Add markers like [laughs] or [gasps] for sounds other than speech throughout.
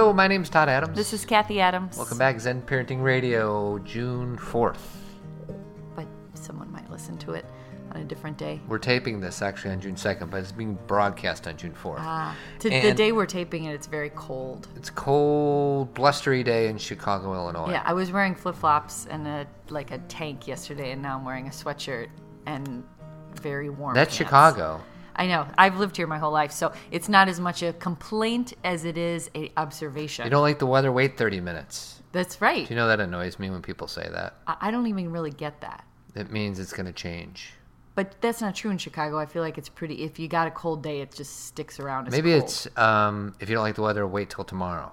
Hello, my name's Todd Adams. This is Cathy Adams. Welcome back, Zen Parenting Radio, June 4th. But someone might listen to it on a different day. We're taping this actually on June 2nd, but it's being broadcast on June 4th. Ah, to the day we're taping it, it's very cold. It's cold, blustery day in Chicago, Illinois. Yeah, I was wearing flip flops and a like a tank yesterday, and now I'm wearing a sweatshirt and very warm. That's pants. Chicago. I know. I've lived here my whole life, so it's not as much a complaint as it is a observation. You don't like the weather? Wait 30 minutes. That's right. Do you know that annoys me when people say that? I I don't even really get that. It means it's going to change. But that's not true in Chicago. I feel like it's pretty. If you got a cold day, it just sticks around. As Maybe cold. it's um, if you don't like the weather, wait till tomorrow.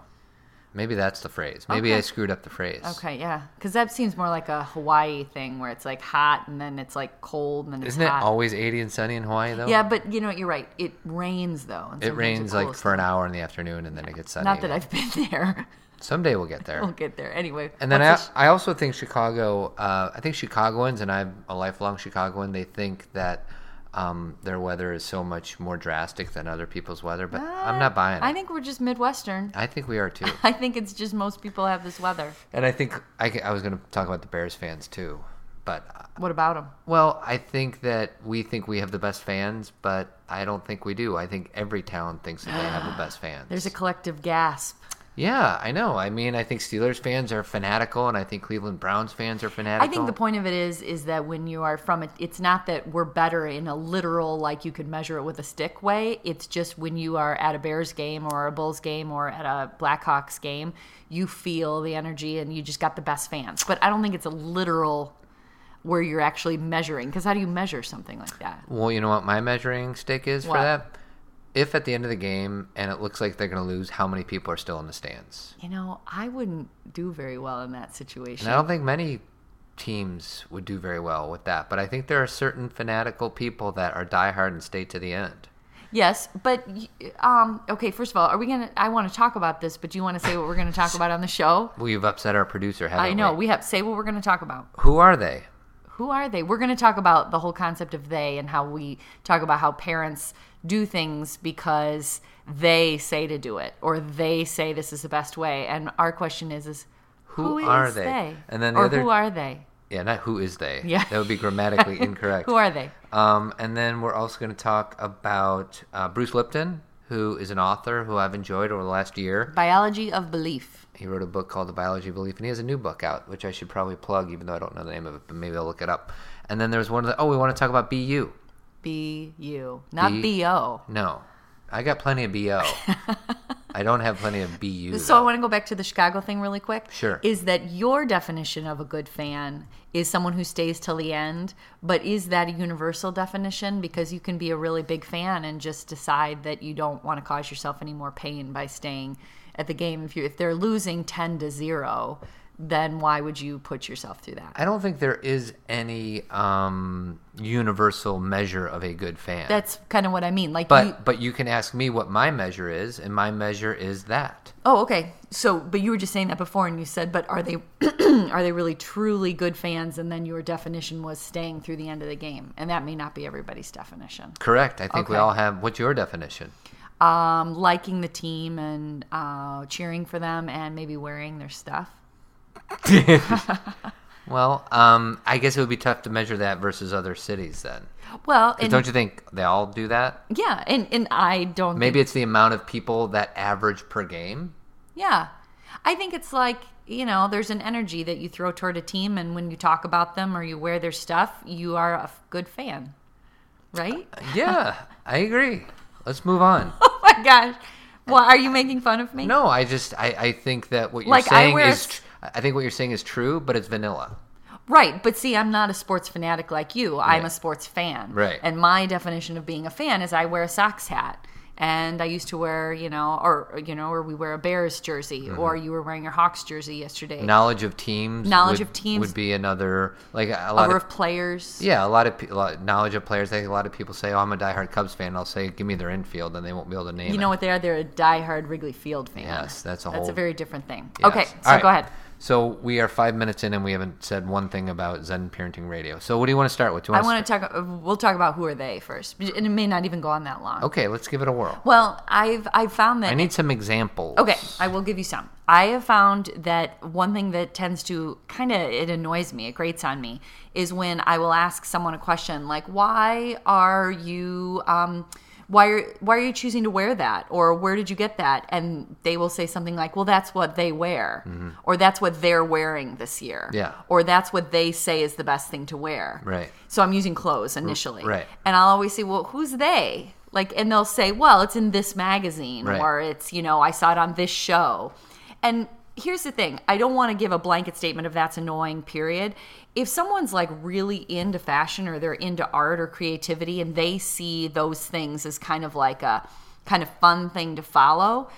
Maybe that's the phrase. Maybe Okay. I screwed up the phrase. Okay, yeah, because that seems more like a Hawaii thing where it's like hot and then it's like cold and then it's Isn't it hot. always 80 and sunny in Hawaii though? Yeah, but you know what? You're right. It rains though. It rains like for an hour in the afternoon and then it gets sunny. Not that again. I've been there. [laughs] Someday we'll get there. we'll get there anyway. And then I, sh- I also think Chicago, uh, I think Chicagoans, and I'm a lifelong Chicagoan, they think that um, their weather is so much more drastic than other people's weather, but I'm not buying it. I think we're just Midwestern. I think we are too. [laughs] I think it's just most people have this weather. and I think I, I was going to talk about the Bears fans too. But, uh, What about them? well, I think that we think we have the best fans, but I don't think we do. I think every town thinks that they have the best fans. [gasps] There's a collective gasp. Yeah, I know. I mean, I think Steelers fans are fanatical, and I think Cleveland Browns fans are fanatical. I think the point of it is is that when you are from it, it's not that we're better in a literal like you could measure it with a stick way. It's just when you are at a Bears game or a Bulls game or at a Blackhawks game, you feel the energy and you just got the best fans. But I don't think it's a literal where you're actually measuring because how do you measure something like that? Well, you know what my measuring stick is for that? If at the end of the game and it looks like they're going to lose, how many people are still in the stands? You know, I wouldn't do very well in that situation. And I don't think many teams would do very well with that, but I think there are certain fanatical people that are diehard and stay to the end. Yes, but um, okay. First of all, are we gonna? I want to talk about this, but do you want to say what we're going to talk about on the show? [laughs] We've upset our producer, haven't I know we? we have say what we're going to talk about. Who are they? Who are they? We're going to talk about the whole concept of they and how we talk about how parents do things because they say to do it or they say this is the best way. And our question is is Who is are they? And then the or other- who are they? Yeah, not who is they. Yeah. That would be grammatically [laughs] incorrect. Who are they? Um, and then we're also going to talk about uh, Bruce Lipton, who is an author who I've enjoyed over the last year. Biology of belief. He wrote a book called The Biology of Belief, and he has a new book out, which I should probably plug, even though I don't know the name of it, but maybe I'll look it up. And then there's one of the, oh, we want to talk about BU. B U, not B O. No, I got plenty of BO. [laughs] I don't have plenty of BU. So I want to go back to the Chicago thing really quick. Sure. Is that your definition of a good fan is someone who stays till the end, but is that a universal definition? Because you can be a really big fan and just decide that you don't want to cause yourself any more pain by staying at the game. If you if they're losing ten to zero, then why would you put yourself through that? I don't think there is any um, universal measure of a good fan. That's kind of what I mean. Like but you, but you can ask me what my measure is, and my measure is that. Oh, okay. So, but you were just saying that before, and you said, but are they [clears throat] are they really truly good fans? And then your definition was staying through the end of the game, and that may not be everybody's definition. Correct. I think we all have. What's your definition? Um, liking the team and uh, cheering for them, and maybe wearing their stuff. [laughs] Well, um, I guess it would be tough to measure that versus other cities then. Well, and don't you think they all do that? yeah, and and I don't Maybe Think, it's the amount of people that average per game. yeah, I think it's like you know, there's an energy that you throw toward a team, and when you talk about them or you wear their stuff, you are a good fan, right? Yeah, [laughs] I agree. Let's move on. [laughs] oh my gosh, why are you making fun of me? No, I just I, I think that what you're Like, saying is I think what you're saying is true, but it's vanilla. Right, but see, I'm not a sports fanatic like you. I'm a sports fan. Right. And my definition of being a fan is I wear a Sox hat. And I used to wear, you know, or you know, or we wear a Bears jersey, Mm-hmm. or you were wearing your Hawks jersey yesterday. Knowledge of teams. Knowledge would, of teams. would be another like a lot of of players. yeah a lot of a lot, knowledge of players. I think a lot of people say, "Oh, I'm a diehard Cubs fan." I'll say, "Give me their infield," and they won't be able to name You it. know what they are? They're a diehard Wrigley Field fan. Yes, that's a That's a very different thing. Yes. Okay, so right. go ahead. So we are five minutes in, and we haven't said one thing about Zen Parenting Radio. So what do you want to start with? Do you I want want to talk. uh, We'll talk about who are they first, and it may not even go on that long. Okay, let's give it a whirl. Well, I've I've found that I need some examples. Okay, I will give you some. I have found that one thing that tends to kind of it annoys me, it grates on me, is when I will ask someone a question like, "Why are you um, why are why are you choosing to wear that or where did you get that?" And they will say something like, "Well, that's what they wear." Or that's what they're wearing this year. Mm-hmm. Yeah. Or that's what they say is the best thing to wear. Right. So I'm using clothes initially. right. And I'll always say, well, who's they? Like, and they'll say, well, it's in this magazine Right. or it's, you know, I saw it on this show. And here's the thing I don't want to give a blanket statement of that's annoying, period. If someone's like really into fashion or they're into art or creativity and they see those things as kind of like a kind of fun thing to follow,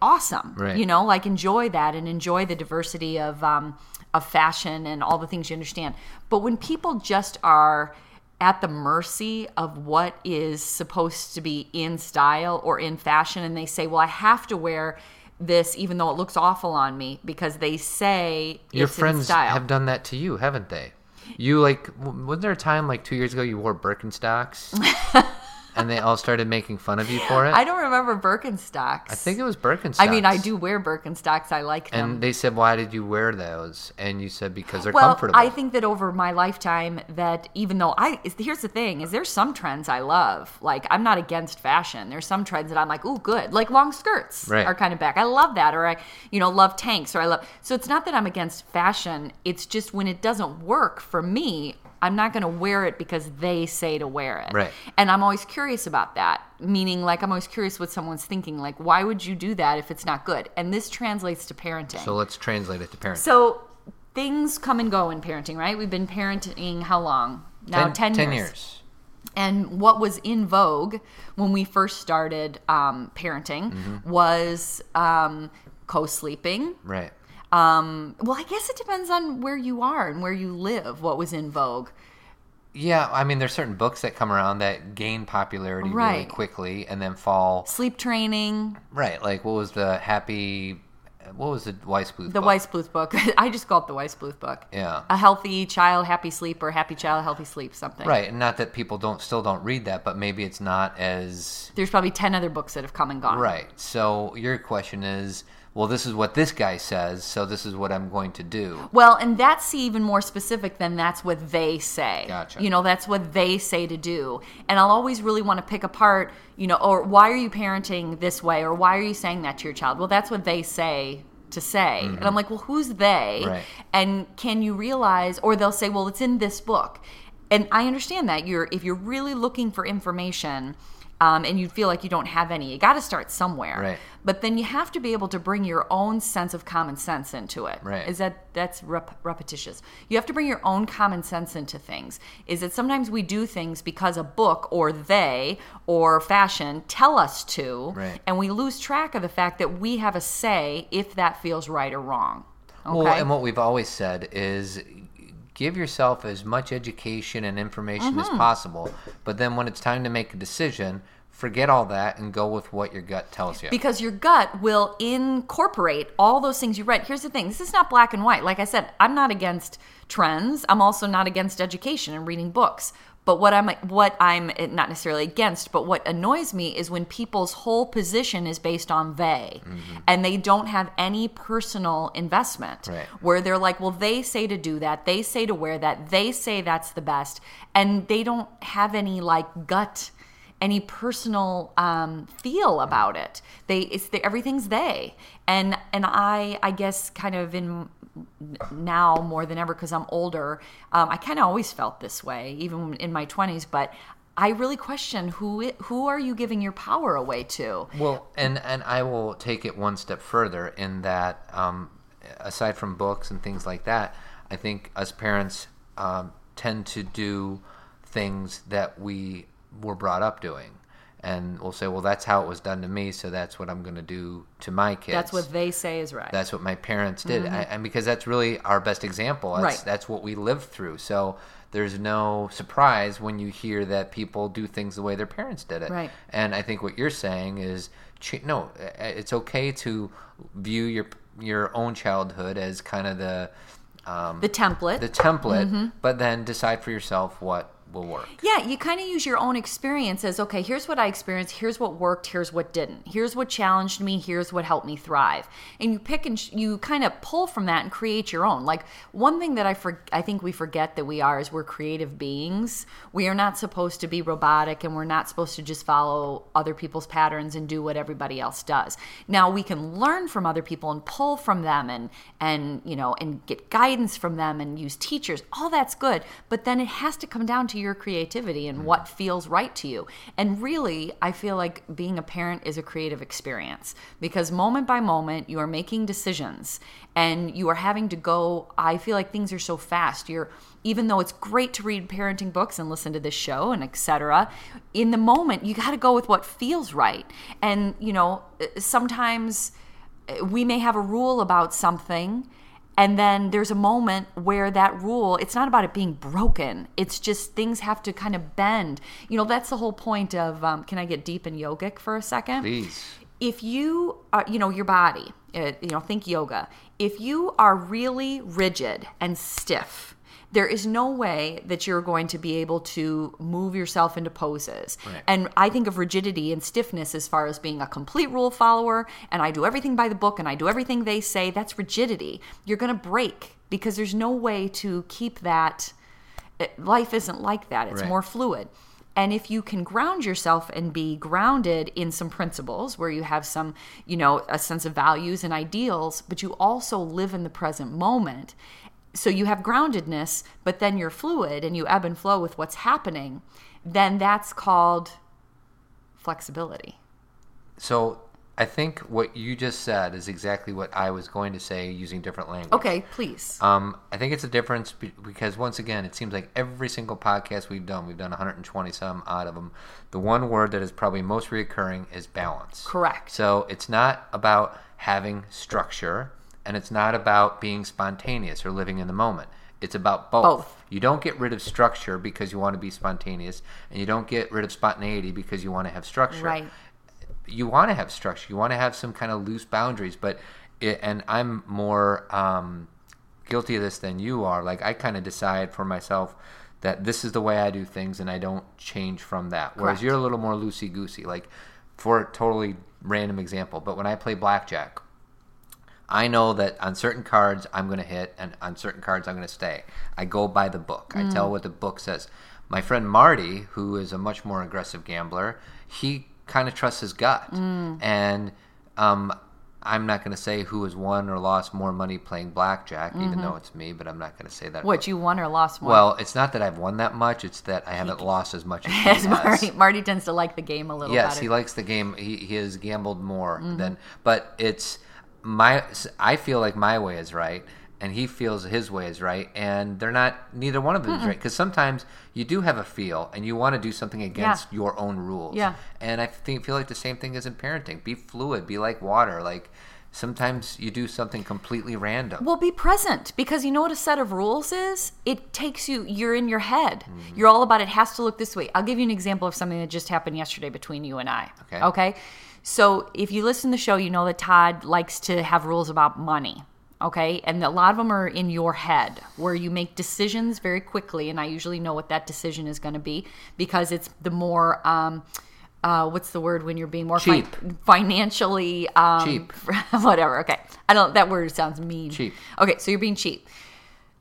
awesome. Right. You know, like enjoy that and enjoy the diversity of, um, of fashion and all the things you understand. But when people just are at the mercy of what is supposed to be in style or in fashion and they say well i have to wear this even though it looks awful on me because they say Your it's in friends have done that to you, haven't they? You like, wasn't there a time like two years ago you wore Birkenstocks, [laughs] and they all started making fun of you for it? i don't remember birkenstocks I think it was Birkenstocks. i mean i do wear birkenstocks i like them And they said, "Why did you wear those?" And you said, "Because they're well, comfortable." I think that over my lifetime, that even though I, is- here's the thing: is there's some trends I love. Like I'm not against fashion. There's some trends that I'm like, ooh, good. Like long skirts Right. are kind of back. I love that, or I, you know, love tanks, or I love. So it's not that I'm against fashion. It's just when it doesn't work for me, I'm not going to wear it because they say to wear it. Right. And I'm always curious about that. Meaning, like I'm always curious what someone's thinking. Like, why would you do that if it's not good? And this translates to parenting. so let's translate it to parenting. So things come and go in parenting, right? We've been parenting how long? Now 10, years. years. And what was in vogue when we first started um, parenting Mm-hmm. was um, co-sleeping. Right. Um, well, I guess it depends on where you are and where you live. What was in vogue? Yeah, I mean, there's certain books that come around that gain popularity really quickly and then fall. Sleep training, Right. Like, what was the happy? What was the Weissbluth? the book? Weissbluth book. [laughs] I just call it the Weissbluth book. Yeah. A healthy child, happy sleep, or happy child, healthy sleep, something. Right, and not that people don't still don't read that, but maybe it's not as There's probably 10 other books that have come and gone. right. So your question is, well, this is what this guy says, so this is what I'm going to do. Well, and that's even more specific than that's what they say. Gotcha. You know, that's what they say to do. And I'll always really want to pick apart, you know, or why are you parenting this way or why are you saying that to your child? Well, that's what they say to say. And I'm like, well, who's they? Mm-hmm. Right. And can you realize or they'll say, well, it's in this book. And I understand that you're if you're really looking for information um, and you feel like you don't have any, you got to start somewhere. Right. But then you have to be able to bring your own sense of common sense into it. Right. Is that that's rep- repetitious? You have to bring your own common sense into things. Is that sometimes we do things because a book or they or fashion tell us to, Right. and we lose track of the fact that we have a say if that feels right or wrong. Okay. Well, and what we've always said is give yourself as much education and information as mm-hmm. possible, but then when it's time to make a decision, forget all that and go with what your gut tells you. because your gut will incorporate all those things you read. Here's the thing this is not black and white. Like I said, I'm not against trends, I'm also not against education and reading books. But what I'm what I'm eh, not necessarily against, but what annoys me is when people's whole position is based on they, and they don't have any personal investment. Right. Where they're like, well, they say to do that, they say to wear that, they say that's the best, and they don't have any like gut any personal um, feel about it. They it's the, everything's they, and and I I guess kind of in now more than ever because I'm older. Um, I kind of always felt this way, even in my 20s, but. I really question who it, who are you giving your power away to? Well, and and I will take it one step further in that, um, aside from books and things like that, I think us parents um, tend to do things that we were brought up doing, and we'll say, well, that's how it was done to me, so that's what I'm going to do to my kids. That's what they say is right. that's what my parents did, I, and because that's really our best example. That's, Mm-hmm. Right. that's what we lived through. So there's no surprise when you hear that people do things the way their parents did it. Right. And I think what you're saying is, no, it's okay to view your your own childhood as kind of the the template. the template, Mm-hmm. but then decide for yourself what will work. Yeah, you kind of use your own experience as okay, here's what I experienced, here's what worked, here's what didn't. Here's what challenged me, here's what helped me thrive. And you pick and sh- you kind of pull from that and create your own. Like one thing that I for- I think we forget that we are is we're creative beings. We are not supposed to be robotic and we're not supposed to just follow other people's patterns and do what everybody else does. Now, we can learn from other people and pull from them and and you know, and get guidance from them and use teachers. All that's good, but then it has to come down to your creativity and what feels right to you. And really, I feel like being a parent is a creative experience because moment by moment you are making decisions and you are having to go I feel like things are so fast. You're even though it's great to read parenting books and listen to this show and etc in the moment you got to go with what feels right and you know sometimes we may have a rule about something and then there's a moment where that rule it's not about it being broken. It's just things have to kind of bend. You know that's the whole point of um, can i get deep in yogic for a second? Please. if you are you know your body uh, you know think yoga. If you are really rigid and stiff there is no way that you're going to be able to move yourself into poses. Right. And I think of rigidity and stiffness as far as being a complete rule follower and I do everything by the book and I do everything they say. That's rigidity. You're going to break because there's no way to keep that. uh, Life isn't like that, it's Right. more fluid. And if you can ground yourself and be grounded in some principles where you have some, you know, a sense of values and ideals, but you also live in the present moment. So you have groundedness, but then you're fluid and you ebb and flow with what's happening, then that's called flexibility. So I think what you just said is exactly what I was going to say using different language. Okay, please. Um, I think it's a difference be- because once again, it seems like every single podcast we've done, we've done 120 some out of them. The one word that is probably most reoccurring is balance. Correct. So it's not about having structure, and it's not about being spontaneous or living in the moment. It's about both. Both. You don't get rid of structure because you want to be spontaneous, and you don't get rid of spontaneity because you want to have structure Right. you want to have structure. You want to have some kind of loose boundaries, but it, and I'm more um, guilty of this than you are. Like I kind of decide for myself that this is the way I do things, and I don't change from that. Whereas you're a little more loosey goosey. Like for a totally random example, but when I play blackjack, I know that on certain cards I'm going to hit, and on certain cards I'm going to stay. I go by the book. I tell what the book says. My friend Marty, who is a much more aggressive gambler, he kind of trusts his gut, and um, I'm not going to say who has won or lost more money playing blackjack, even though it's me. But I'm not going to say that. what, you won or lost more? Well, it's not that I've won that much; it's that I haven't lost as much as [laughs] As. Marty, Marty tends to like the game a little bit. Yes, he likes the game. He, he has gambled more Mm-hmm. than, but it's my. I feel like my way is right, and he feels his way is right, and they're not. Neither one of them is right because sometimes you do have a feel, and you want to do something against your own rules. Yeah. and I think feel like the same thing is in parenting. Be fluid. Be like water. Like sometimes you do something completely random. Well, be present because you know what a set of rules is? It takes you, you're in your head. Mm-hmm. You're all about it has to look this way. I'll give you an example of something that just happened yesterday between you and I. Okay. Okay. So if you listen to the show, you know that Todd likes to have rules about money. Okay. And a lot of them are in your head where you make decisions very quickly. And I usually know what that decision is going to be because it's the more, um, uh, what's the word when you're being more Cheap. financially um, Cheap. [laughs] whatever. Okay, I don't. That word sounds mean. Cheap. Okay, so you're being cheap.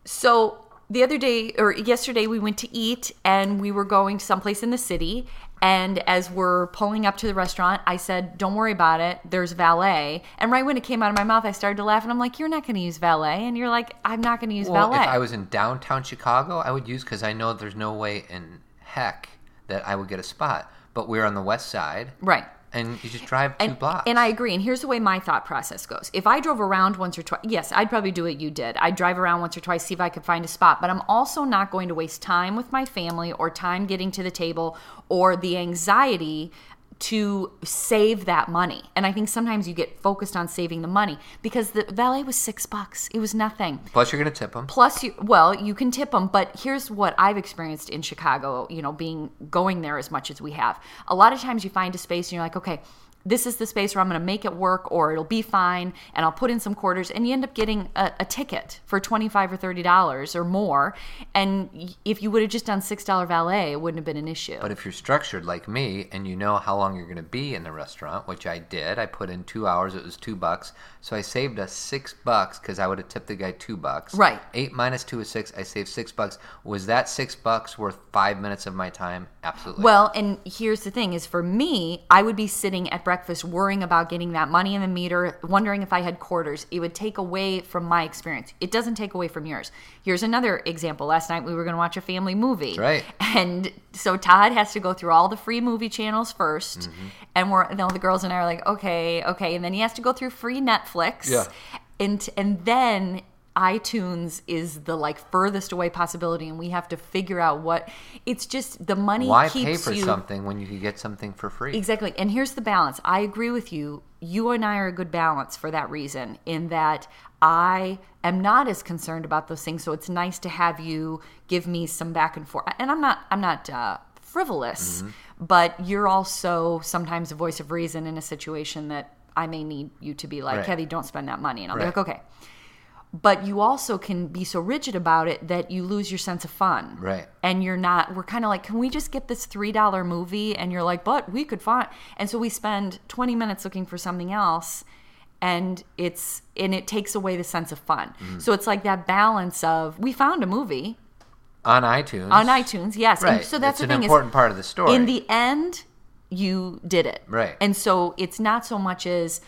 So the other day or yesterday we went to eat and we were going to someplace in the city. And as we're pulling up to the restaurant i said don't worry about it. There's valet. And right when it came out of my mouth i started to laugh and i'm like you're not going to use valet. And you're like i'm not going to use Well, valet. If I was in downtown Chicago, I would use because I know there's no way in heck that I would get a spot. But we're on the west side, right and you just drive two and, blocks. and I agree. And here's the way my thought process goes. If I drove around once or twice, yes, I'd probably do what you did. I'd drive around once or twice, see if I could find a spot. But I'm also not going to waste time with my family or time getting to the table or the anxiety to save that money. And I think sometimes you get focused on saving the money because the valet was six bucks. It was nothing. Plus, you're gonna tip them. Plus, you well, you can tip them, but here's what I've experienced in Chicago. You know, being going there as much as we have. A lot of times, you find a space and you're like, okay, this is the space where I'm going to make it work or it'll be fine and I'll put in some quarters and you end up getting a, a ticket for 25 or 30 dollars or more and if you would have just done $6 valet it wouldn't have been an issue. But if you're structured like me and you know how long you're going to be in the restaurant, which I did, I put in two hours. It was two bucks, so I saved us six bucks because I would have tipped the guy two bucks. Right. Eight minus two is six. I saved six bucks. Was that six bucks worth five minutes of my time? Absolutely. Well, and here's the thing is for me, I would be sitting at breakfast worrying about getting that money in the meter, wondering if I had quarters. It would take away from my experience. It doesn't take away from yours. Here's another example. Last night we were going to watch a family movie. right. And so Todd has to go through all the free movie channels 1st Mm-hmm. and we're you know, the girls and I are like, okay, okay, and then he has to go through free Netflix. Yeah. And and then iTunes is the like furthest away possibility, and we have to figure out what. It's just the money Why keeps pay for you something when you could get something for free? exactly. And here's the balance. I agree with you. You and I are a good balance for that reason. In that I am not as concerned about those things, so it's nice to have you give me some back and forth. And I'm not. I'm not. Uh, frivolous Mm-hmm. but you're also sometimes a voice of reason in a situation that i may need you to be like Right. Cathy, don't spend that money and i'll Right. be like okay but you also can be so rigid about it that you lose your sense of fun Right. and you're not we're kind of like can we just get this three dollar movie and you're like but we could find and so we spend 20 minutes looking for something else and it's and it takes away the sense of fun Mm-hmm. so it's like that balance of we found a movie On iTunes. on itunes yes Right. and so that's it's the an thing important part of the story. in the end you did it Right. and so it's not so much as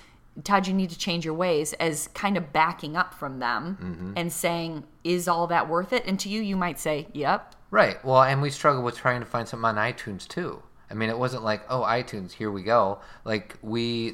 todd you need to change your ways as kind of backing up from them Mm-hmm. and saying is all that worth it and to you you might say yep Right. Well, and we struggle with trying to find something on iTunes too. I mean, it wasn't like, oh, iTunes, here we go. Like we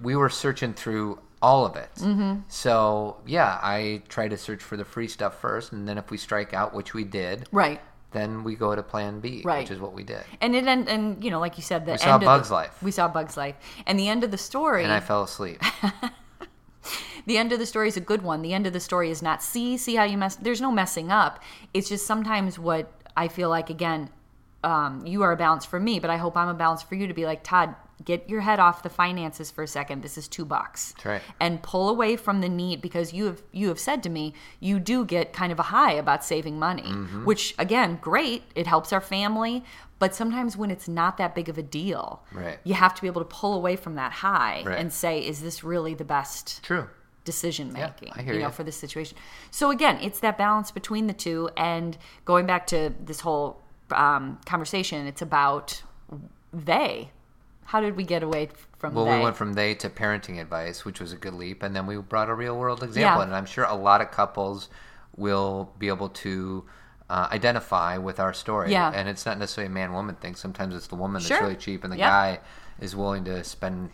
we were searching through all of it. Mm-hmm. So yeah, I try to search for the free stuff first, and then if we strike out, which we did, right then we go to Plan B, Right. which is what we did. and it and, and you know like you said the We end saw of Bug's the, Life. we saw bug's life and the end of the story And I fell asleep. [laughs] the end of the story is a good one. The end of the story is not see, see how you mess. There's no messing up. It's just sometimes what I feel like again, um, you are a balance for me, but I hope I'm a balance for you to be like Todd. Get your head off the finances for a second. This is two bucks, right. and pull away from the need because you have you have said to me you do get kind of a high about saving money, Mm-hmm. which again, great. It helps our family, but sometimes when it's not that big of a deal, Right. you have to be able to pull away from that high Right. and say, is this really the best True. decision making I hear you know you. for this situation so again it's that balance between the two and going back to this whole um, conversation it's about they how did we get away from Well, they we went from they to parenting advice, which was a good leap, and then we brought a real world example, Yeah. and I'm sure a lot of couples will be able to uh, identify with our story. Yeah. and it's not necessarily a man woman thing. Sometimes it's the woman Sure. that's really cheap, and the Yep. guy is willing to spend.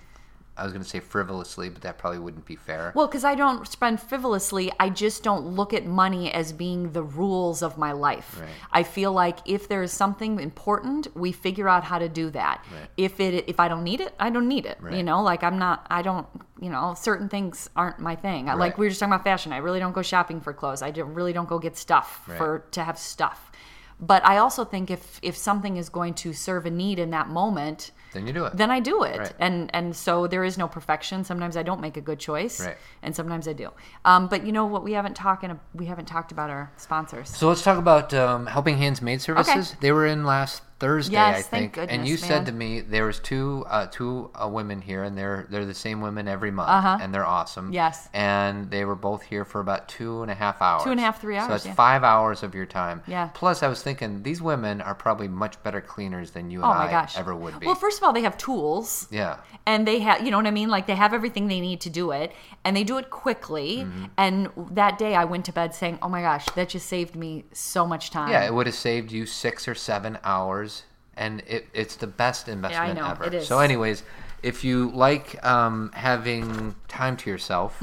I was going to say frivolously, but that probably wouldn't be fair. well because i don't spend frivolously i just don't look at money as being the rules of my life. Right. i feel like if there is something important we figure out how to do that. Right. if it if i don't need it i don't need it you know? Like i'm not i don't you know certain things aren't my thing. Like we were just talking about fashion. I really don't go shopping for clothes. I really don't go get stuff Right. for to have stuff. But i also think if if something is going to serve a need in that moment then you do it. then I do it. Right. And and so there is no perfection. Sometimes I don't make a good choice, Right. and sometimes I do. Um, but you know what? We haven't talking. We haven't talked about our sponsors. So let's talk about um, Helping Hands Maid Services. They were in last Thursday, Yes, I thank think, and you goodness, said to me there was two uh, two uh, women here, and they're they're the same women every month, Uh-huh. and they're awesome. Yes. and they were both here for about two and a half hours. Two and a half, three hours, So that's yeah. five hours of your time. Yeah. Plus, I was thinking these women are probably much better cleaners than you and Oh I gosh! ever would be. Well, first of all, they have tools. yeah. and they have you know what i mean like they have everything they need to do it and they do it quickly Mm-hmm. and that day i went to bed saying oh my gosh that just saved me so much time Yeah, it would have saved you six or seven hours, and it, it's the best investment I know, ever. it is. So, anyways, if you like um, having time to yourself,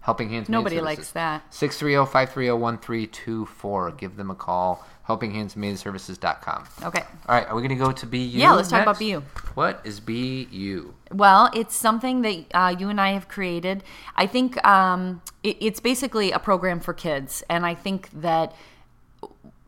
Helping Hands Mm-hmm. Nobody likes that. 630 530 1324. Give them a call. HelpingHandsMaidServices.com. okay All right, are we going to go to BU? Yeah, let's talk about? BU. What is BU? Well, it's something that uh, you and I have created. I think um, it, it's basically a program for kids, and I think that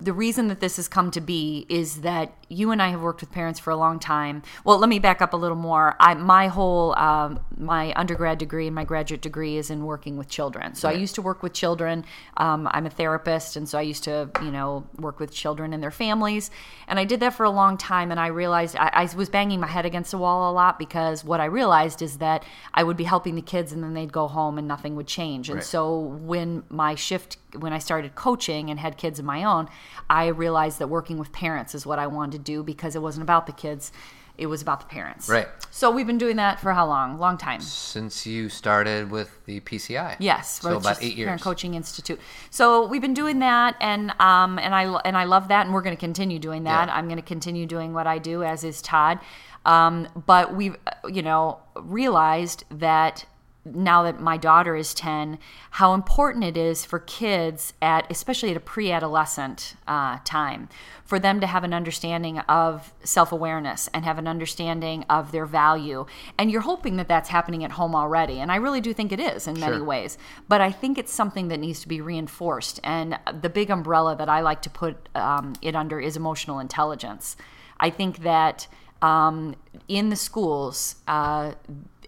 the reason that this has come to be is that you and I have worked with parents for a long time. Well, let me back up a little more. I my whole um, my undergrad degree and my graduate degree is in working with children. So I used to work with children. Um, I'm a therapist, and so I used to you know work with children and their families. And I did that for a long time, and I realized I, I was banging my head against the wall a lot because what I realized is that I would be helping the kids, and then they'd go home and nothing would change. And Right. so when my shift when I started coaching and had kids of my own, I realized that working with parents is what I wanted to do because it wasn't about the kids, it was about the parents. Right. So we've been doing that for how long? Long time. Since you started with the PCI. Yes, So about eight years. Parent Coaching Institute. So we've been doing that, and um, and I and I love that, and we're going to continue doing that. Yeah. I'm going to continue doing what I do, as is Todd. Um, but we've you know realized that now that my daughter is 10 how important it is for kids at especially at a pre-adolescent uh, time for them to have an understanding of self-awareness and have an understanding of their value. And you're hoping that that's happening at home already and i really do think it is in many Sure. ways. But i think it's something that needs to be reinforced and the big umbrella that i like to put um, it under is emotional intelligence. I think that um, in the schools uh,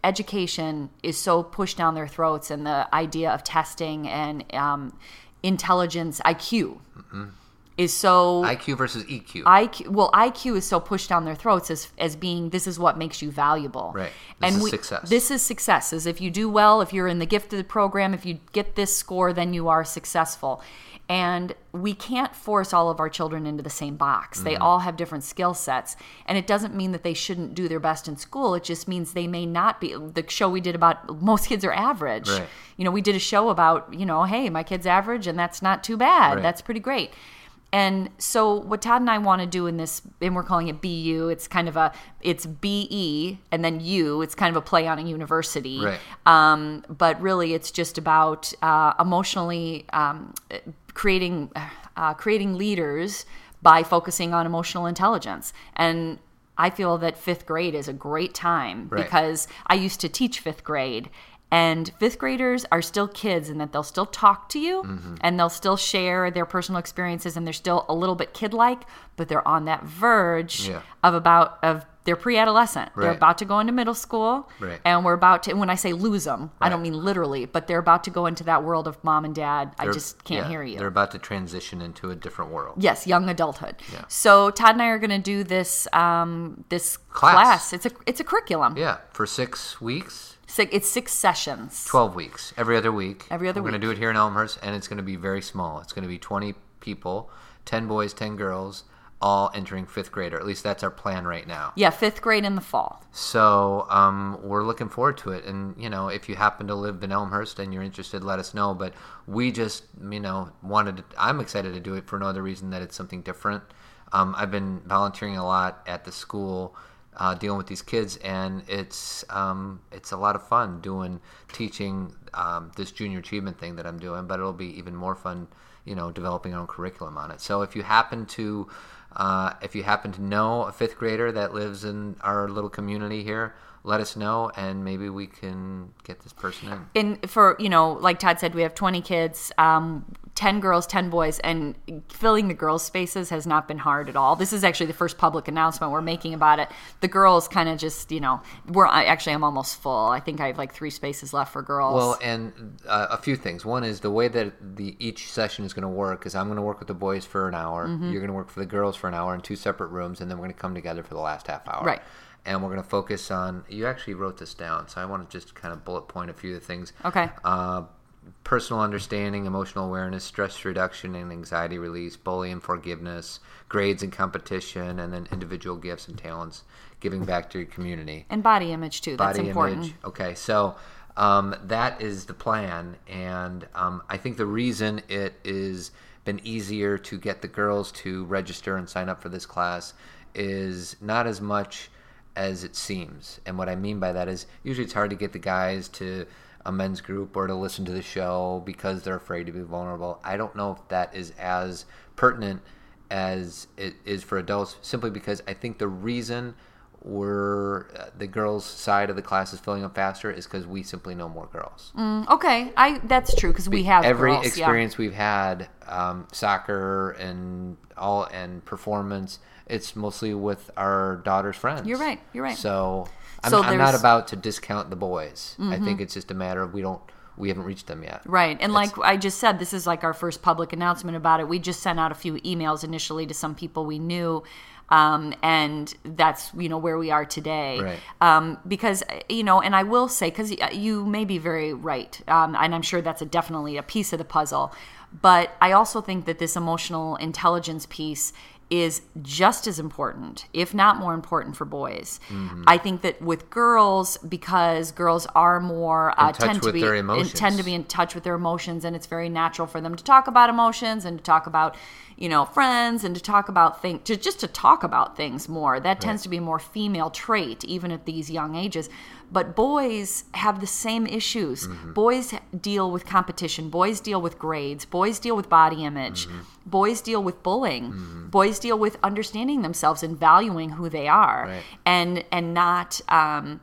education is so pushed down their throats and the idea of testing and um, intelligence iq is so IQ versus EQ. IQ well IQ is so pushed down their throats as as being this is what makes you valuable. Right. This is success. This is success. Is if you do well, if you're in the gifted program, if you get this score, then you are successful. And we can't force all of our children into the same box. They all have different skill sets. And it doesn't mean that they shouldn't do their best in school. It just means they may not be. The show we did about most kids are average. Right. You know, we did a show about, you know, hey, my kid's average and that's not too bad. Right. That's pretty great. And so what Todd and I want to do in this, and we're calling it BU. It's kind of a, it's BE, and then U. It's kind of a play on a university. Right. Um, but really, it's just about uh, emotionally um, creating, uh, creating leaders by focusing on emotional intelligence. And I feel that fifth grade is a great time Right. because I used to teach fifth grade. And fifth graders are still kids and that they'll still talk to you Mm-hmm. and they'll still share their personal experiences and they're still a little bit kid like, but they're on that verge Yeah. of about of they're pre-adolescent. They're about to go into middle school, Right. and we're about to. And when I say lose them, I don't mean literally, but they're about to go into that world of mom and dad. I They're- just can't yeah, hear you. They're about to transition into a different world. Yes, young adulthood. Yeah. So Todd and I are going to do this um, this Class. class. It's a it's a curriculum. Yeah, for six weeks, Si- It's six sessions. 12 weeks, every other week. Every other We're going to do it here in Elmhurst, and it's going to be very small. It's going to be 20 people, 10 boys, 10 girls, all entering fifth grade, or at least that's our plan right now. Yeah, fifth grade in the fall. So um, we're looking forward to it. And, you know, if you happen to live in Elmhurst and you're interested, let us know. But we just, you know, wanted to, I'm excited to do it for no other reason that it's something different. Um, I've been volunteering a lot at the school. Uh, dealing with these kids, and it's um, it's a lot of fun doing teaching um, this junior achievement thing that I'm doing. But it'll be even more fun, you know, developing our own curriculum on it. So if you happen to uh, if you happen to know a fifth grader that lives in our little community here, let us know, and maybe we can get this person in. in for you know like todd said we have 20 kids um, 10 girls 10 boys and filling the girls spaces has not been hard at all this is actually the first public announcement we're making about it the girls kind of just you know we're I, actually i'm almost full i think i have like three spaces left for girls Well, and uh, a few things. One is the way that the each session is going to work is I'm going to work with the boys for an hour. Mm-hmm. You're going to work for the girls for an hour in two separate rooms, and then we're going to come together for the last half hour. Right. And we're going to focus on. You actually wrote this down, so I want to just kind of bullet point a few of the things. okay uh, personal understanding, emotional awareness, stress reduction and anxiety release, bullying, forgiveness, grades and competition, and then individual gifts and talents, giving back to your community. and body image too that's important image. Okay, so um, that is the plan, and um, I think the reason it is been easier to get the girls to register and sign up for this class is not as much as it seems. And what I mean by that is usually it's hard to get the guys to a men's group or to listen to the show because they're afraid to be vulnerable. I don't know if that is as pertinent as it is for adults simply because I think the reason we're uh, the girls side of the class is filling up faster is because we simply know more girls Mm, okay i that's true because we have every girls, yeah. experience we've had um, soccer and all and performance it's mostly with our daughter's friends. You're right, you're right. So I'm, So I'm not there's- Mm-hmm. about to discount the boys. I think it's just a matter of we don't we haven't reached them yet. Right. And like I just said, this is like our first public announcement about it. We just sent out a few emails initially to some people we knew. Um, and that's, you know, where we are today. Right. Um, because, you know, and I will say, because you may be very right. Um, and I'm sure that's a, definitely a piece of the puzzle. But I also think that this emotional intelligence piece is just as important, if not more important, for boys. Mm-hmm. I think that with girls, because girls are more uh, tend to be their in- tend to be in touch with their emotions, and it's very natural for them to talk about emotions and to talk about, you know, friends and to talk about things, to just to talk about things more. That tends to be a more female trait, even at these young ages. But boys have the same issues. Mm-hmm. Boys deal with competition. Boys deal with grades. Boys deal with body image. Mm-hmm. Boys deal with bullying. Boys deal with understanding themselves and valuing who they are, Right. and and not. Um,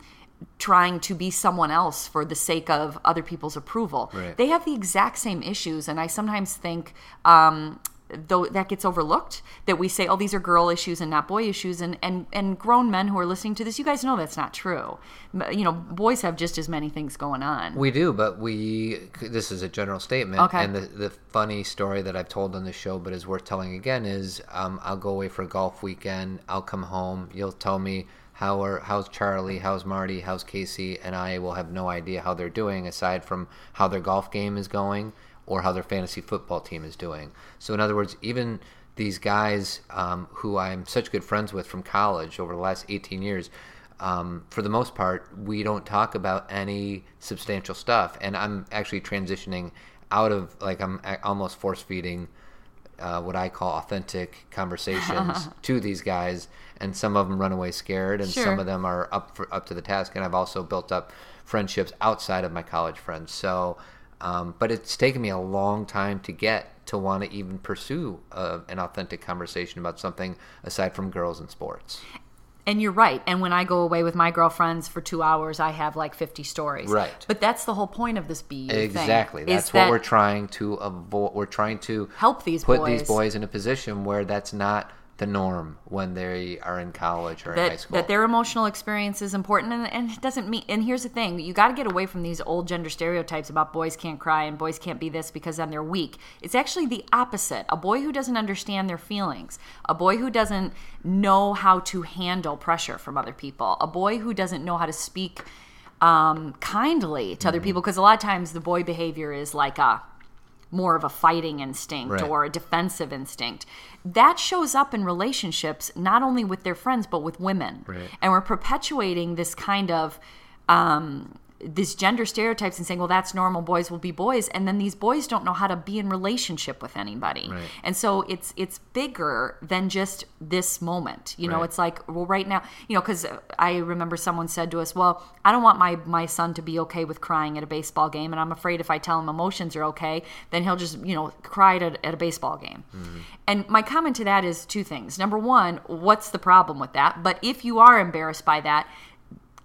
trying to be someone else for the sake of other people's approval. Right. They have the exact same issues, and I sometimes think um, though that gets overlooked that we say, "Oh, these are girl issues and not boy issues," and and and grown men who are listening to this, you guys know that's not true. You know, boys have just as many things going on. We do, but we this is a general statement. Okay. And the, the funny story that I've told on the show, but is worth telling again, is um, I'll go away for a golf weekend. I'll come home. You'll tell me how are how's Charlie, how's Marty, how's Casey, and I will have no idea how they're doing aside from how their golf game is going or how their fantasy football team is doing. So in other words, even these guys um, who I'm such good friends with from college over the last 18 years um, for the most part, we don't talk about any substantial stuff. And I'm actually transitioning out of like I'm almost force feeding uh, what I call authentic conversations [laughs] to these guys, and some of them run away scared, and Sure. some of them are up for up to the task. And I've also built up friendships outside of my college friends. So, um, but it's taken me a long time to get to want to even pursue uh, an authentic conversation about something aside from girls and sports. And you're right. And when I go away with my girlfriends for two hours, I have like 50 stories. Right. But that's the whole point of this BU thing. Exactly. is That's what that we're trying to avoid. We're trying to Help these put boys. these boys in a position where that's not the norm when they are in college or in high school. that their emotional experience is important and, and it doesn't mean and here's the thing you got to get away from these old gender stereotypes about boys can't cry and boys can't be this because then they're weak it's actually the opposite a boy who doesn't understand their feelings a boy who doesn't know how to handle pressure from other people a boy who doesn't know how to speak um, kindly to other Mm-hmm. people because a lot of times the boy behavior is like a more of a fighting instinct Right. or a defensive instinct. That shows up in relationships, not only with their friends, but with women. Right. And we're perpetuating this kind of. Um, these gender stereotypes and saying, well, that's normal. Boys will be boys, and then these boys don't know how to be in relationship with anybody, Right. and so it's it's bigger than just this moment. You know, Right. it's like well, right now, you know, because I remember someone said to us, well, I don't want my my son to be okay with crying at a baseball game, and I'm afraid if I tell him emotions are okay, then he'll just you know cry at a, at a baseball game. Mm-hmm. And my comment to that is two things. Number one, what's the problem with that? But if you are embarrassed by that,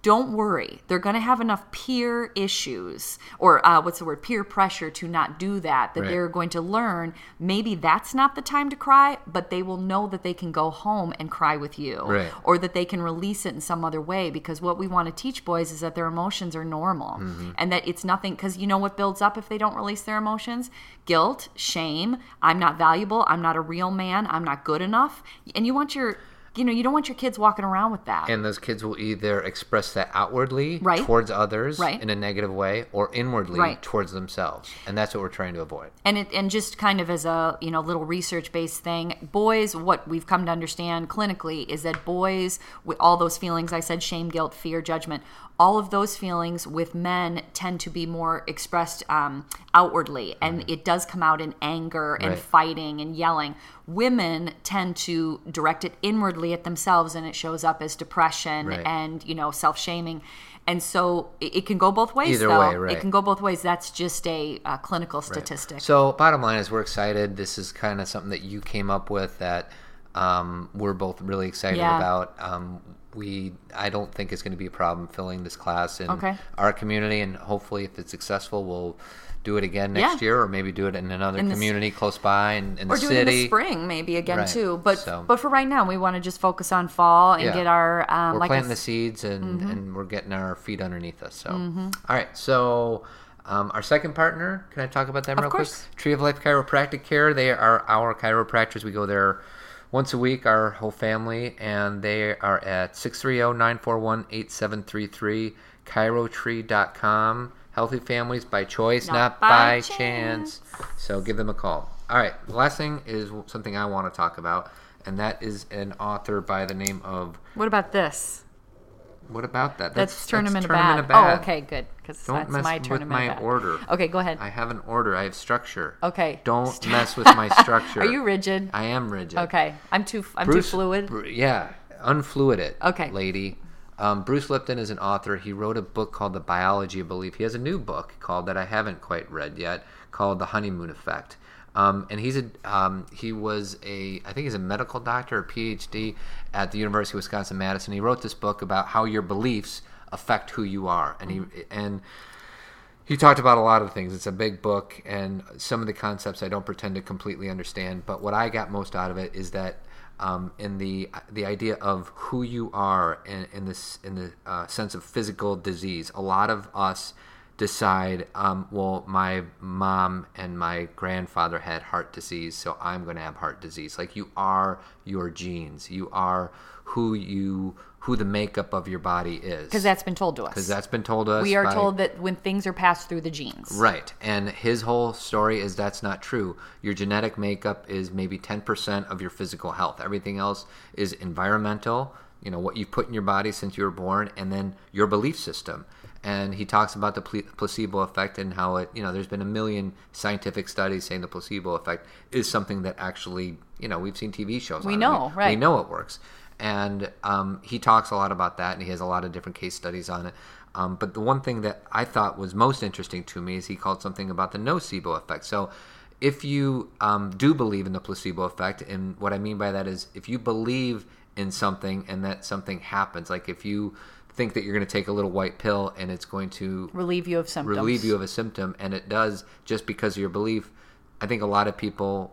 don't worry. They're going to have enough peer issues or uh, what's the word? Peer pressure to not do that, that Right. they're going to learn maybe that's not the time to cry, but they will know that they can go home and cry with you Right. or that they can release it in some other way because what we want to teach boys is that their emotions are normal Mm-hmm. and that it's nothing because you know what builds up if they don't release their emotions? Guilt, shame, I'm not valuable, I'm not a real man, I'm not good enough. And you want your you know, you don't want your kids walking around with that. and those kids will either express that outwardly Right. towards others Right. in a negative way or inwardly Right. towards themselves. And that's what we're trying to avoid. and it and just kind of as a you know little research based thing boys what we've come to understand clinically is that boys with all those feelings i said shame guilt fear judgment all of those feelings with men tend to be more expressed um, outwardly and it does come out in anger and Right. fighting and yelling women tend to direct it inwardly at themselves and it shows up as depression Right. and you know self-shaming and so it, it can go both ways Either though way, right. it can go both ways that's just a uh, clinical statistic So, bottom line is, we're excited. This is kind of something that you came up with that um, we're both really excited Yeah. about. Um, we I don't think it's going to be a problem filling this class in Okay. our community, and hopefully, if it's successful, we'll do it again next Yeah. year, or maybe do it in another In community close by in, in or the do it in the spring maybe again Right. too. But So- but for right now, we want to just focus on fall and Yeah. get our um, we're like planting I the seeds and, Mm-hmm. and we're getting our feet underneath us. So, All right. So, um, our second partner, can I talk about them Of real course. quick? Tree of Life Chiropractic Care. They are our chiropractors. We go there once a week, our whole family, and they are at 630 941 8733, chirotree.com. Healthy families by choice, Not not, by by, chance. chance. So give them a call. All right. The last thing is something I want to talk about, and that is an author by the name of What about this? What about that? That's, tournament, of, Tournament bad. of Oh, okay, good. Because Don't that's mess my with tournament my bad. order. Okay, go ahead. I have an order. I have structure. Okay. Don't mess with my [laughs] structure. Are you rigid? I am rigid. Okay, I'm too I'm Bruce, too fluid. Bru- yeah, unfluid it. Okay. lady. Um, Bruce Lipton is an author. He wrote a book called The Biology of Belief. He has a new book called that I haven't quite read yet, called The Honeymoon Effect. Um, and he's a um, he was a I think he's a medical doctor, a PhD at the University of Wisconsin Madison. He wrote this book about how your beliefs affect who you are, and he and he talked about a lot of things. It's a big book, and some of the concepts I don't pretend to completely understand. But what I got most out of it is that um, in the the idea of who you are in, in this in the uh, sense of physical disease, a lot of us decide, um, well, my mom and my grandfather had heart disease, so I'm going to have heart disease. Like you are your genes, you are who you who the makeup of your body is. Because that's been told to us. because that's been told to us. we are by- told that when things are passed through the genes. Right. And his whole story is that's not true. Your genetic makeup is maybe 10% of your physical health. Everything else is environmental, you know, what you've put in your body since you were born, and then your belief system. And he talks about the placebo effect and how it, you know, there's been a million scientific studies saying the placebo effect is something that actually, you know, we've seen TV shows We on it. know, right. We know it works. And um, he talks a lot about that, and he has a lot of different case studies on it. Um, but the one thing that I thought was most interesting to me is he called something about the nocebo effect. So, if you um, do believe in the placebo effect, and what I mean by that is if you believe in something and that something happens, like if you think that you're going to take a little white pill and it's going to Relieve you of symptoms. relieve you of a symptom, and it does just because of your belief. I think a lot of people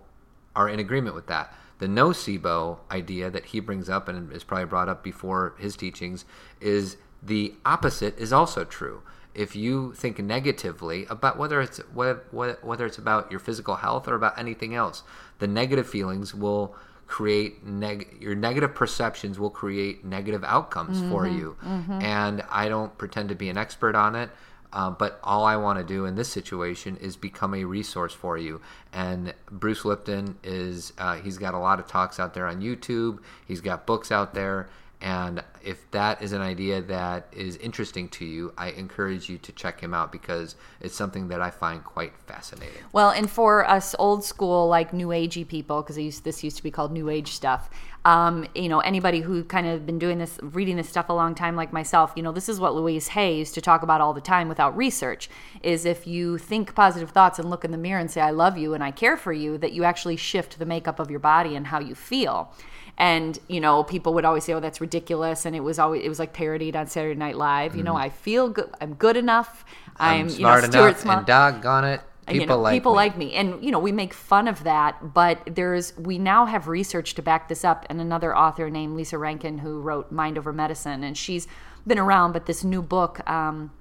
are in agreement with that. The nocebo idea that he brings up and is probably brought up before his teachings is the opposite is also true. If you think negatively about whether it's whether, whether it's about your physical health or about anything else, the negative feelings will create neg- your negative perceptions will create negative outcomes for you. And I don't pretend to be an expert on it. Uh, but all I want to do in this situation is become a resource for you. And Bruce Lipton is, uh, he's got a lot of talks out there on YouTube, he's got books out there. And if that is an idea that is interesting to you, I encourage you to check him out because it's something that I find quite fascinating. Well, and for us old school, like new agey people, because this used to be called new age stuff. Um, you know, anybody who kind of been doing this, reading this stuff a long time, like myself, you know, this is what Louise Hay used to talk about all the time without research. Is if you think positive thoughts and look in the mirror and say, "I love you" and "I care for you," that you actually shift the makeup of your body and how you feel. And you know, people would always say, "Oh, that's ridiculous," and it was always it was like parodied on Saturday Night Live. You know, I feel good. I'm good enough. I'm, I'm you smart know, Stuart enough, Small and doggone it, people you know, like people me. like me and you know we make fun of that but there's we now have research to back this up and another author named lisa rankin who wrote mind over medicine and she's been around but this new book um,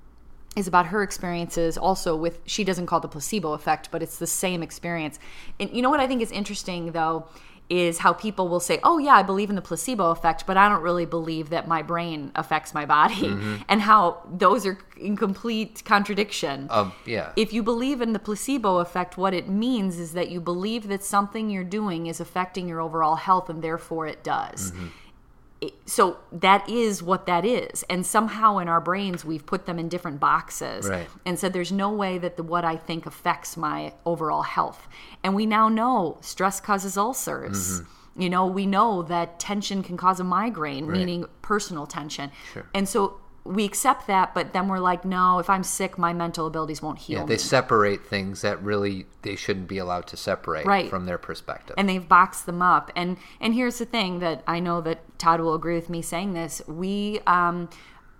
is about her experiences also with she doesn't call it the placebo effect but it's the same experience and you know what i think is interesting though is how people will say oh yeah i believe in the placebo effect but i don't really believe that my brain affects my body Mm-hmm. [laughs] and how those are in complete contradiction Of yeah, if you believe in the placebo effect, what it means is that you believe that something you're doing is affecting your overall health and therefore it does. Mm-hmm. So that is what that is. And somehow in our brains, we've put them in different boxes Right. and said there's no way that the, what I think affects my overall health. And we now know stress causes ulcers. Mm-hmm. You know, we know that tension can cause a migraine, meaning personal tension. And so we accept that, but then we're like, no, if I'm sick, my mental abilities won't heal Yeah, me. they separate things that really they shouldn't be allowed to separate Right. from their perspective. and they've boxed them up. And and here's the thing that I know that Todd will agree with me saying this. We um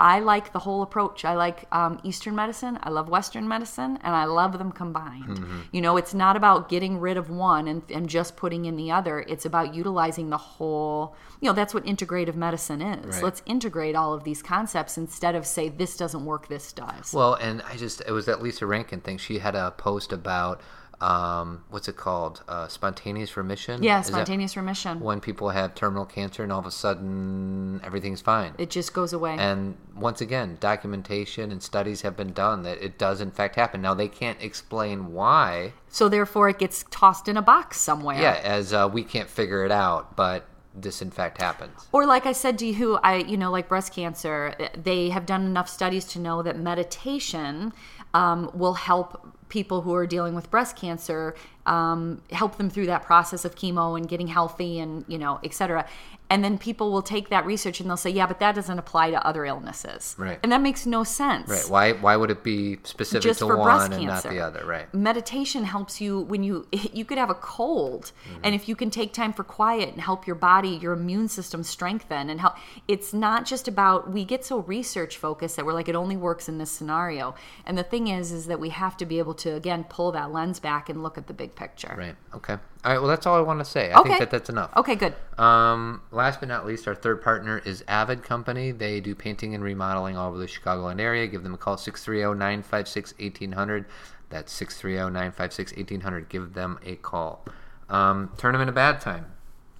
I like the whole approach. I like um, Eastern medicine. I love Western medicine, and I love them combined. You know, it's not about getting rid of one and, and just putting in the other. It's about utilizing the whole. You know, that's what integrative medicine is. Right. Let's integrate all of these concepts instead of say this doesn't work, this does. Well, and I just it was that Lisa Rankin thing. She had a post about um, what's it called? Uh, spontaneous remission. yeah, spontaneous remission. when people have terminal cancer and all of a sudden everything's fine. It just goes away. and once again, documentation and studies have been done that it does in fact happen. Now they can't explain why. so therefore, it gets tossed in a box somewhere. Yeah, as uh, we can't figure it out, but this in fact happens. Or like I said to you, who I you know like breast cancer, they have done enough studies to know that meditation um, will help people who are dealing with breast cancer um, help them through that process of chemo and getting healthy and you know et cetera. And then people will take that research and they'll say, yeah, but that doesn't apply to other illnesses. Right. And that makes no sense. Right? Why? Why would it be specific Just to for breast one and not cancer. the other? Right. meditation helps you when you [laughs] you could have a cold Mm-hmm. and if you can take time for quiet and help your body your immune system strengthen and help it's not just about we get so research focused that we're like it only works in this scenario and the thing is is that we have to be able to again pull that lens back and look at the big picture Right. Okay. All right. Well, that's all I want to say. I Okay. think that that's enough. okay good Um, last but not least, our third partner is Avid Company. They do painting and remodeling all over the Chicagoland area. Give them a call, 630 956 1800. That's 630 956 1800. Give them a call. Um, tournament of bad time.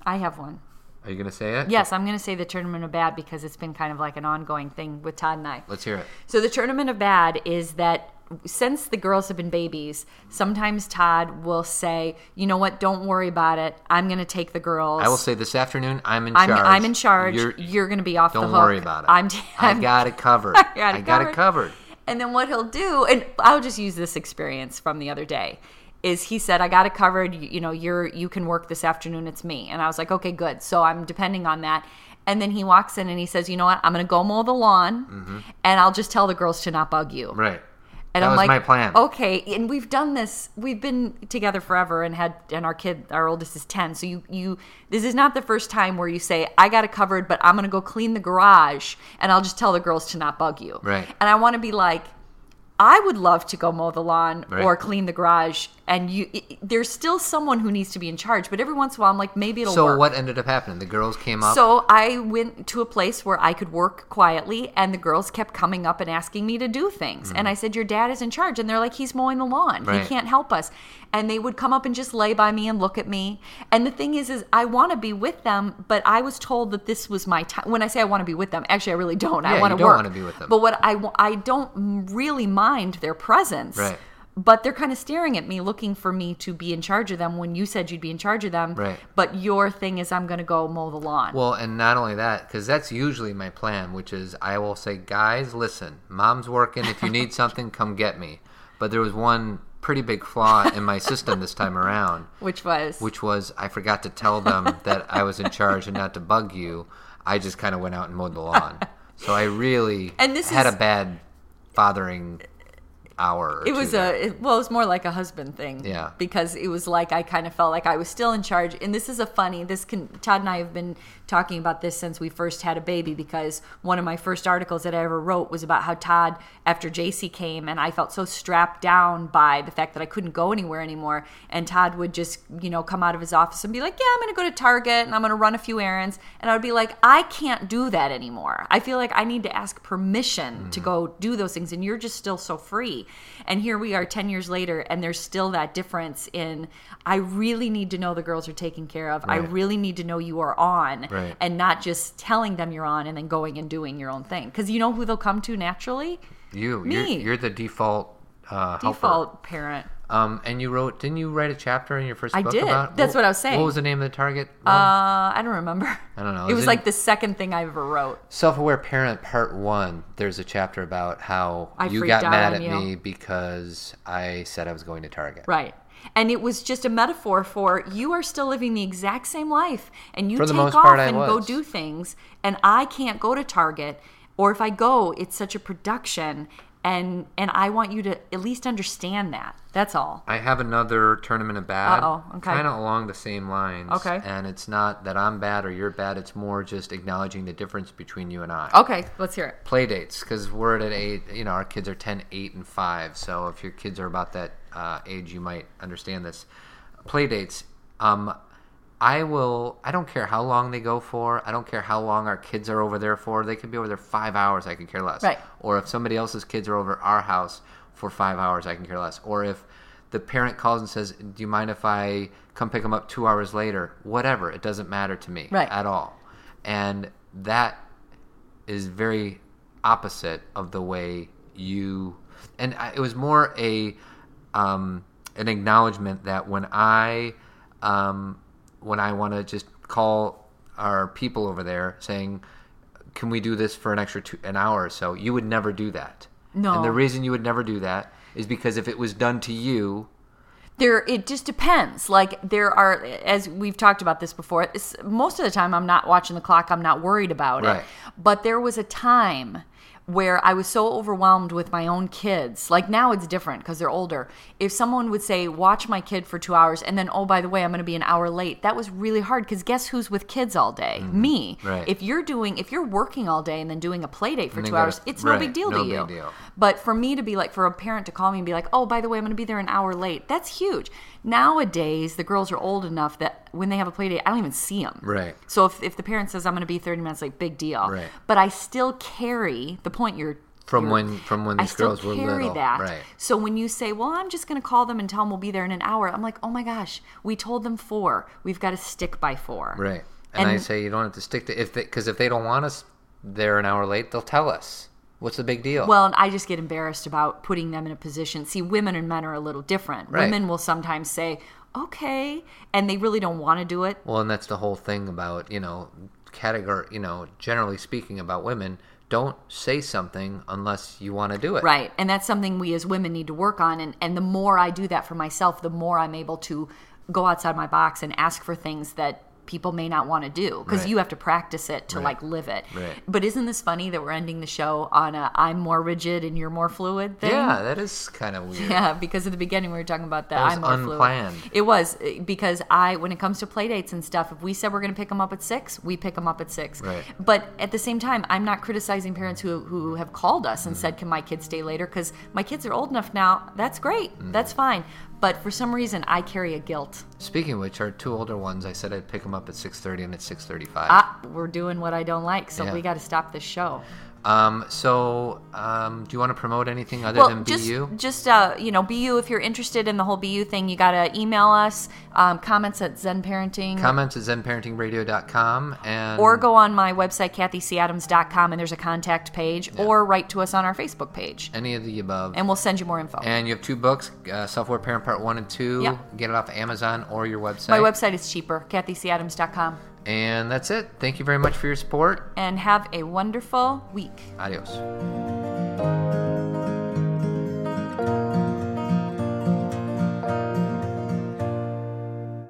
i have one Are you going to say it? yes i'm going to say the tournament of bad because it's been kind of like an ongoing thing with todd and i Let's hear it. So the tournament of bad is that since the girls have been babies, sometimes Todd will say, "You know what? Don't worry about it. I'm going to take the girls. I will say this afternoon, I'm in I'm, charge. I'm in charge. You're- You're, going to be off the don't worry about it. I'm, I got it covered. [laughs] I got it I got it covered. covered. And then what he'll do, and I'll just use this experience from the other day, is he said, "I got it covered. You, you know, you're you can work this afternoon. It's me." And I was like, "Okay, good." So I'm depending on that. And then he walks in and he says, "You know what? I'm going to go mow the lawn, and I'll just tell the girls to not bug you." Mm-hmm. Right. And That I'm was like, my plan. Okay, and we've done this. We've been together forever, and had and our kid, our oldest is ten. So you you this is not the first time where you say I got it covered, but I'm gonna go clean the garage, and I'll just tell the girls to not bug you. Right. And I want to be like, I would love to go mow the lawn Right. or clean the garage, and you. i- i- there's still someone who needs to be in charge, but every once in a while, I'm like, maybe it'll So work. what ended up happening? The girls came up. So I went to a place where I could work quietly, and the girls kept coming up and asking me to do things. And I said, "Your dad is in charge," and they're like, "He's mowing the lawn. Mm-hmm. Right. He can't help us." And they would come up and just lay by me and look at me. And the thing is, is I want to be with them, but I was told that this was my time. When I say I want to be with them, actually, I really don't. I want to don't work. wanna be with them. But what I I don't really mind their presence. Right. But they're kind of staring at me, looking for me to be in charge of them when you said you'd be in charge of them. Right. But your thing is, I'm going to go mow the lawn. Well, and not only that, because that's usually my plan, which is I will say, guys, listen, mom's working. If you need [laughs] something, come get me. But there was one pretty big flaw in my system this time around, [laughs] which was which was I forgot to tell them [laughs] that I was in charge and not to bug you. I just kind of went out and mowed the lawn. So I really And this had is- a bad fathering hour. or it was there. a it, well it was more like a husband thing Yeah. because it was like i kind of felt like i was still in charge and this is a funny this can todd and i have been talking about this since we first had a baby because one of my first articles that i ever wrote was about how todd after jc came and i felt so strapped down by the fact that i couldn't go anywhere anymore and todd would just you know come out of his office and be like yeah i'm gonna go to target and i'm gonna run a few errands and i would be like i can't do that anymore i feel like i need to ask permission to mm. go do those things and you're just still so free and here we are 10 years later and there's still that difference in i really need to know the girls are taken care of i really need to know you are on Right. and not just telling them you're on and then going and doing your own thing because you know who they'll come to naturally you. me. You're, you're the default. Uh, helper. default parent Um, and you wrote, didn't you write a chapter in your first I book did. about? That's what I was saying. What was the name of the target? one? uh i don't remember I don't know. [laughs] It was it- like the second thing i ever wrote Self-aware parent part one. There's a chapter about how I you got mad at you. me because I said I was going to Target. Right. And it was just a metaphor for you are still living the exact same life and you For take off part, and go do things and I can't go to Target or if I go, it's such a production and and I want you to at least understand that. That's all. I have another tournament of bad. Uh-oh, okay. Kind of along the same lines. Okay. And it's not that I'm bad or you're bad. It's more just acknowledging the difference between you and I. Okay, let's hear it. Play dates, because we're at eight. You know, our kids are 10, 8, and 5. So if your kids are about that uh, age, you might understand this. Play dates. Um, I will. I don't care how long they go for. I don't care how long our kids are over there for. They could be over there five hours. I could care less. Right. Or if somebody else's kids are over our house for five hours, I can care less. Or if the parent calls and says, "Do you mind if I come pick them up two hours later?" Whatever. It doesn't matter to me Right. at all. And that is very opposite of the way you. And I, it was more a um, an acknowledgement that when I um, when I want to just call our people over there saying, "Can we do this for an extra two, an hour or so?" You would never do that. No. And the reason you would never do that is because if it was done to you, there it just depends like there are as we've talked about this before most of the time i'm not watching the clock i'm not worried about Right. it but there was a time where i was so overwhelmed with my own kids like now it's different because they're older if someone would say watch my kid for two hours and then oh by the way i'm going to be an hour late that was really hard because guess who's with kids all day me Mm-hmm. Right. if you're doing if you're working all day and then doing a play date for two hours it's no big deal no to you deal. but for me to be like, for a parent to call me and be like, oh, by the way, I'm going to be there an hour late, that's huge. Nowadays, the girls are old enough that when they have a play date, I don't even see them. Right. So if, if the parent says, I'm going to be 30 minutes late, big deal. Right. But I still carry the point you're. From when- from when I these still girls were little, that. right. So when you say, well, I'm just going to call them and tell them we'll be there in an hour, I'm like, oh my gosh, we told them four. We've got to stick by four. right? And, I say you don't have to stick to if because if they don't want us there an hour late, they'll tell us. What's the big deal? Well, and I just get embarrassed about putting them in a position. See, women and men are a little different. Right. Women will sometimes say, okay, and they really don't want to do it. Well, and that's the whole thing about you know category. You know, generally speaking, about women, don't say something unless you want to do it. Right. And that's something we as women need to work on. And, and the more I do that for myself, the more I'm able to go outside my box and ask for things that people may not want to do because Right. you have to practice it to Right. like live it. Right. But isn't this funny that we're ending the show on a I'm more rigid and you're more fluid thing? Yeah, that is kind of weird. [laughs] Yeah, because at the beginning we were talking about that. That I'm more unplanned. fluid. It was uh, because I, when it comes to play dates and stuff, if we said we're going to pick them up at six, we pick them up at six. Right. But at the same time, I'm not criticizing parents who who have called us and said, "Can my kids stay later?" Because my kids are old enough now. That's great. Mm-hmm. That's fine. But for some reason, I carry a guilt. Speaking of which, our two older ones, I said I'd pick them up at six thirty, and it's six thirty-five. Ah, we're doing what I don't like, so Yeah. we got to stop this show. Um, so, um, do you want to promote anything other well, than just, BU? just uh, you know, BU. If you're interested in the whole BU thing, you gotta email us. Um, comments at Zen Parenting. Comments at zenparentingradio.com and or go on my website cathycadams.com and there's a contact page or write to us on our facebook page any of the above. and we'll send you more info And you have two books, uh, Self-Aware Parent Part 1 and 2. Yep. Get it off Amazon or your website. my website is cheaper cathycadams.com And that's it. Thank you very much for your support. and have a wonderful week Adios.